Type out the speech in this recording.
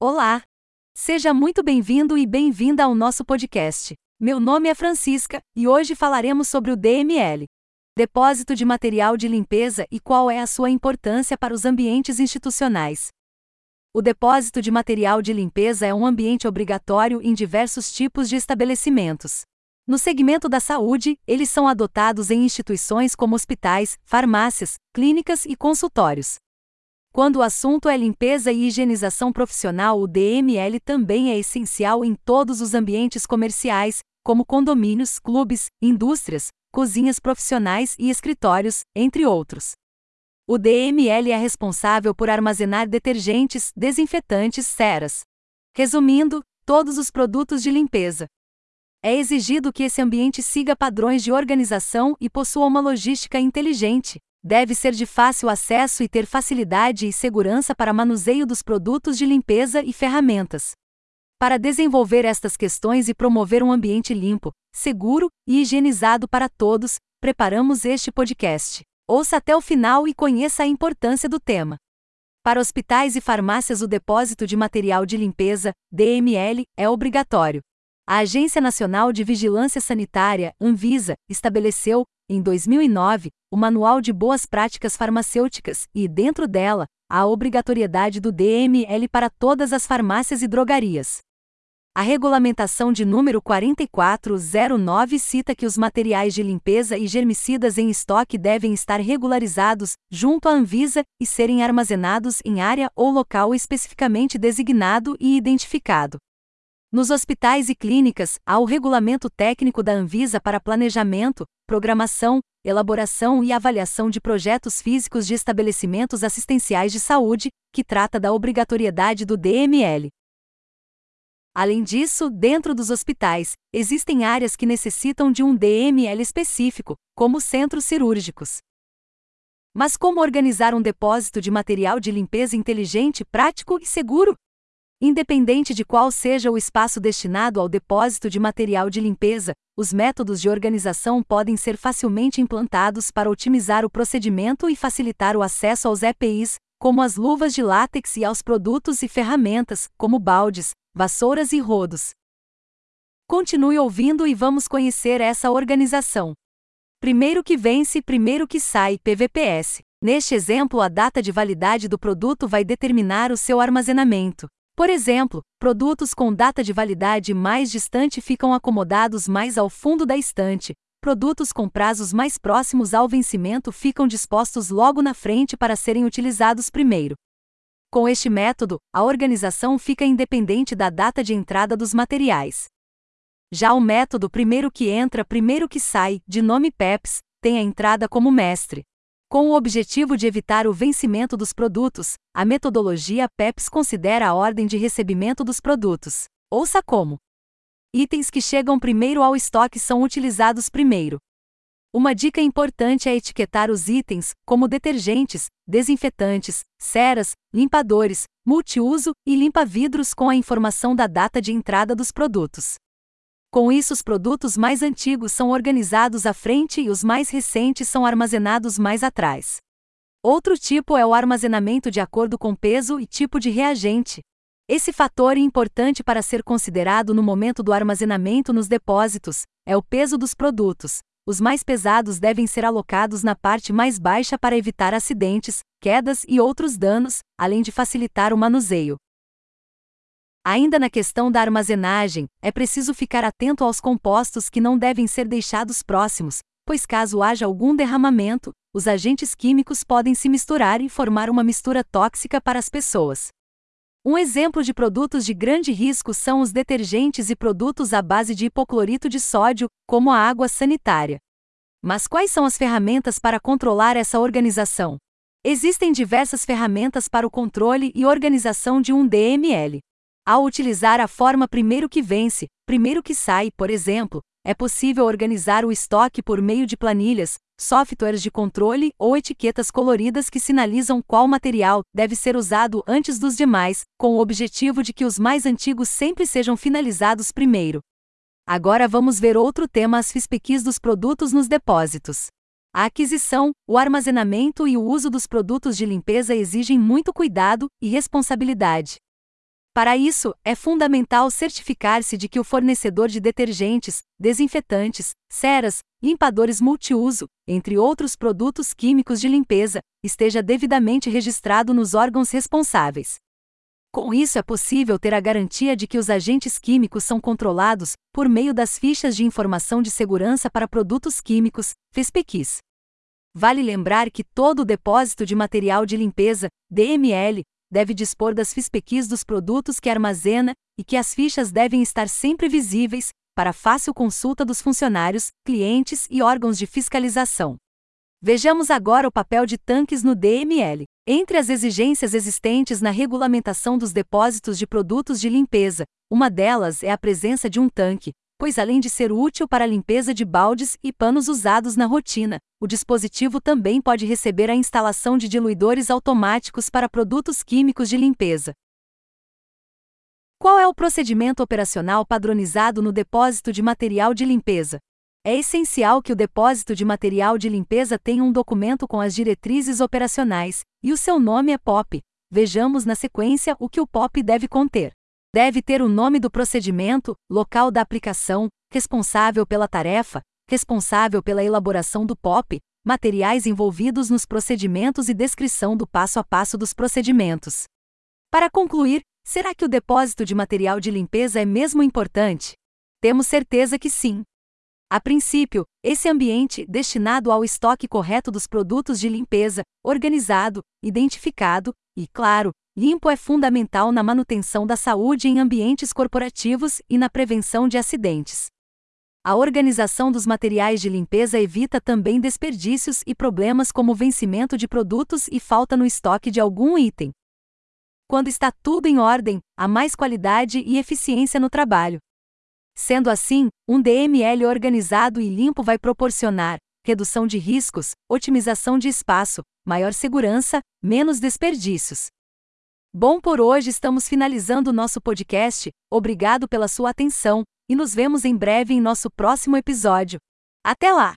Olá! Seja muito bem-vindo e bem-vinda ao nosso podcast. Meu nome é Francisca e hoje falaremos sobre o DML Depósito de Material de Limpeza e qual é a sua importância para os ambientes institucionais. O depósito de material de limpeza é um ambiente obrigatório em diversos tipos de estabelecimentos. No segmento da saúde, eles são adotados em instituições como hospitais, farmácias, clínicas e consultórios. Quando o assunto é limpeza e higienização profissional, o DML também é essencial em todos os ambientes comerciais, como condomínios, clubes, indústrias, cozinhas profissionais e escritórios, entre outros. O DML é responsável por armazenar detergentes, desinfetantes, ceras. Resumindo, todos os produtos de limpeza. É exigido que esse ambiente siga padrões de organização e possua uma logística inteligente deve ser de fácil acesso e ter facilidade e segurança para manuseio dos produtos de limpeza e ferramentas. Para desenvolver estas questões e promover um ambiente limpo, seguro e higienizado para todos, preparamos este podcast. Ouça até o final e conheça a importância do tema. Para hospitais e farmácias, o depósito de material de limpeza, DML, é obrigatório. A Agência Nacional de Vigilância Sanitária, Anvisa, estabeleceu, em 2009, o Manual de Boas Práticas Farmacêuticas e, dentro dela, a obrigatoriedade do DML para todas as farmácias e drogarias. A regulamentação de número 4409 cita que os materiais de limpeza e germicidas em estoque devem estar regularizados junto à Anvisa e serem armazenados em área ou local especificamente designado e identificado. Nos hospitais e clínicas, há o regulamento técnico da Anvisa para planejamento, programação, elaboração e avaliação de projetos físicos de estabelecimentos assistenciais de saúde, que trata da obrigatoriedade do DML. Além disso, dentro dos hospitais, existem áreas que necessitam de um DML específico, como centros cirúrgicos. Mas como organizar um depósito de material de limpeza inteligente, prático e seguro? Independente de qual seja o espaço destinado ao depósito de material de limpeza, os métodos de organização podem ser facilmente implantados para otimizar o procedimento e facilitar o acesso aos EPIs, como as luvas de látex e aos produtos e ferramentas, como baldes, vassouras e rodos. Continue ouvindo e vamos conhecer essa organização. Primeiro que vence, primeiro que sai, PVPS. Neste exemplo, a data de validade do produto vai determinar o seu armazenamento. Por exemplo, produtos com data de validade mais distante ficam acomodados mais ao fundo da estante, produtos com prazos mais próximos ao vencimento ficam dispostos logo na frente para serem utilizados primeiro. Com este método, a organização fica independente da data de entrada dos materiais. Já o método primeiro que entra, primeiro que sai, de nome PEPS, tem a entrada como mestre. Com o objetivo de evitar o vencimento dos produtos, a metodologia PEPS considera a ordem de recebimento dos produtos. Ouça como: itens que chegam primeiro ao estoque são utilizados primeiro. Uma dica importante é etiquetar os itens, como detergentes, desinfetantes, ceras, limpadores, multiuso e limpa-vidros com a informação da data de entrada dos produtos. Com isso, os produtos mais antigos são organizados à frente e os mais recentes são armazenados mais atrás. Outro tipo é o armazenamento de acordo com peso e tipo de reagente. Esse fator é importante para ser considerado no momento do armazenamento nos depósitos é o peso dos produtos. Os mais pesados devem ser alocados na parte mais baixa para evitar acidentes, quedas e outros danos, além de facilitar o manuseio. Ainda na questão da armazenagem, é preciso ficar atento aos compostos que não devem ser deixados próximos, pois caso haja algum derramamento, os agentes químicos podem se misturar e formar uma mistura tóxica para as pessoas. Um exemplo de produtos de grande risco são os detergentes e produtos à base de hipoclorito de sódio, como a água sanitária. Mas quais são as ferramentas para controlar essa organização? Existem diversas ferramentas para o controle e organização de um DML. Ao utilizar a forma primeiro que vence, primeiro que sai, por exemplo, é possível organizar o estoque por meio de planilhas, softwares de controle ou etiquetas coloridas que sinalizam qual material deve ser usado antes dos demais, com o objetivo de que os mais antigos sempre sejam finalizados primeiro. Agora vamos ver outro tema: as FISPEQs dos produtos nos depósitos. A aquisição, o armazenamento e o uso dos produtos de limpeza exigem muito cuidado e responsabilidade. Para isso, é fundamental certificar-se de que o fornecedor de detergentes, desinfetantes, ceras, limpadores multiuso, entre outros produtos químicos de limpeza, esteja devidamente registrado nos órgãos responsáveis. Com isso, é possível ter a garantia de que os agentes químicos são controlados por meio das fichas de informação de segurança para produtos químicos, FESPEQUIS. Vale lembrar que todo o depósito de material de limpeza, DML, deve dispor das FISPEQs dos produtos que armazena e que as fichas devem estar sempre visíveis, para fácil consulta dos funcionários, clientes e órgãos de fiscalização. Vejamos agora o papel de tanques no DML. Entre as exigências existentes na regulamentação dos depósitos de produtos de limpeza, uma delas é a presença de um tanque, pois além de ser útil para a limpeza de baldes e panos usados na rotina, o dispositivo também pode receber a instalação de diluidores automáticos para produtos químicos de limpeza. Qual é o procedimento operacional padronizado no depósito de material de limpeza? É essencial que o depósito de material de limpeza tenha um documento com as diretrizes operacionais, e o seu nome é POP. Vejamos na sequência o que o POP deve conter deve ter o nome do procedimento, local da aplicação, responsável pela tarefa, responsável pela elaboração do POP, materiais envolvidos nos procedimentos e descrição do passo a passo dos procedimentos. Para concluir, será que o depósito de material de limpeza é mesmo importante? Temos certeza que sim. A princípio, esse ambiente, destinado ao estoque correto dos produtos de limpeza, organizado, identificado e, claro, limpo é fundamental na manutenção da saúde em ambientes corporativos e na prevenção de acidentes. A organização dos materiais de limpeza evita também desperdícios e problemas como vencimento de produtos e falta no estoque de algum item. Quando está tudo em ordem, há mais qualidade e eficiência no trabalho. Sendo assim, um DML organizado e limpo vai proporcionar redução de riscos, otimização de espaço, maior segurança, menos desperdícios. Bom, por hoje estamos finalizando o nosso podcast. Obrigado pela sua atenção e nos vemos em breve em nosso próximo episódio. Até lá!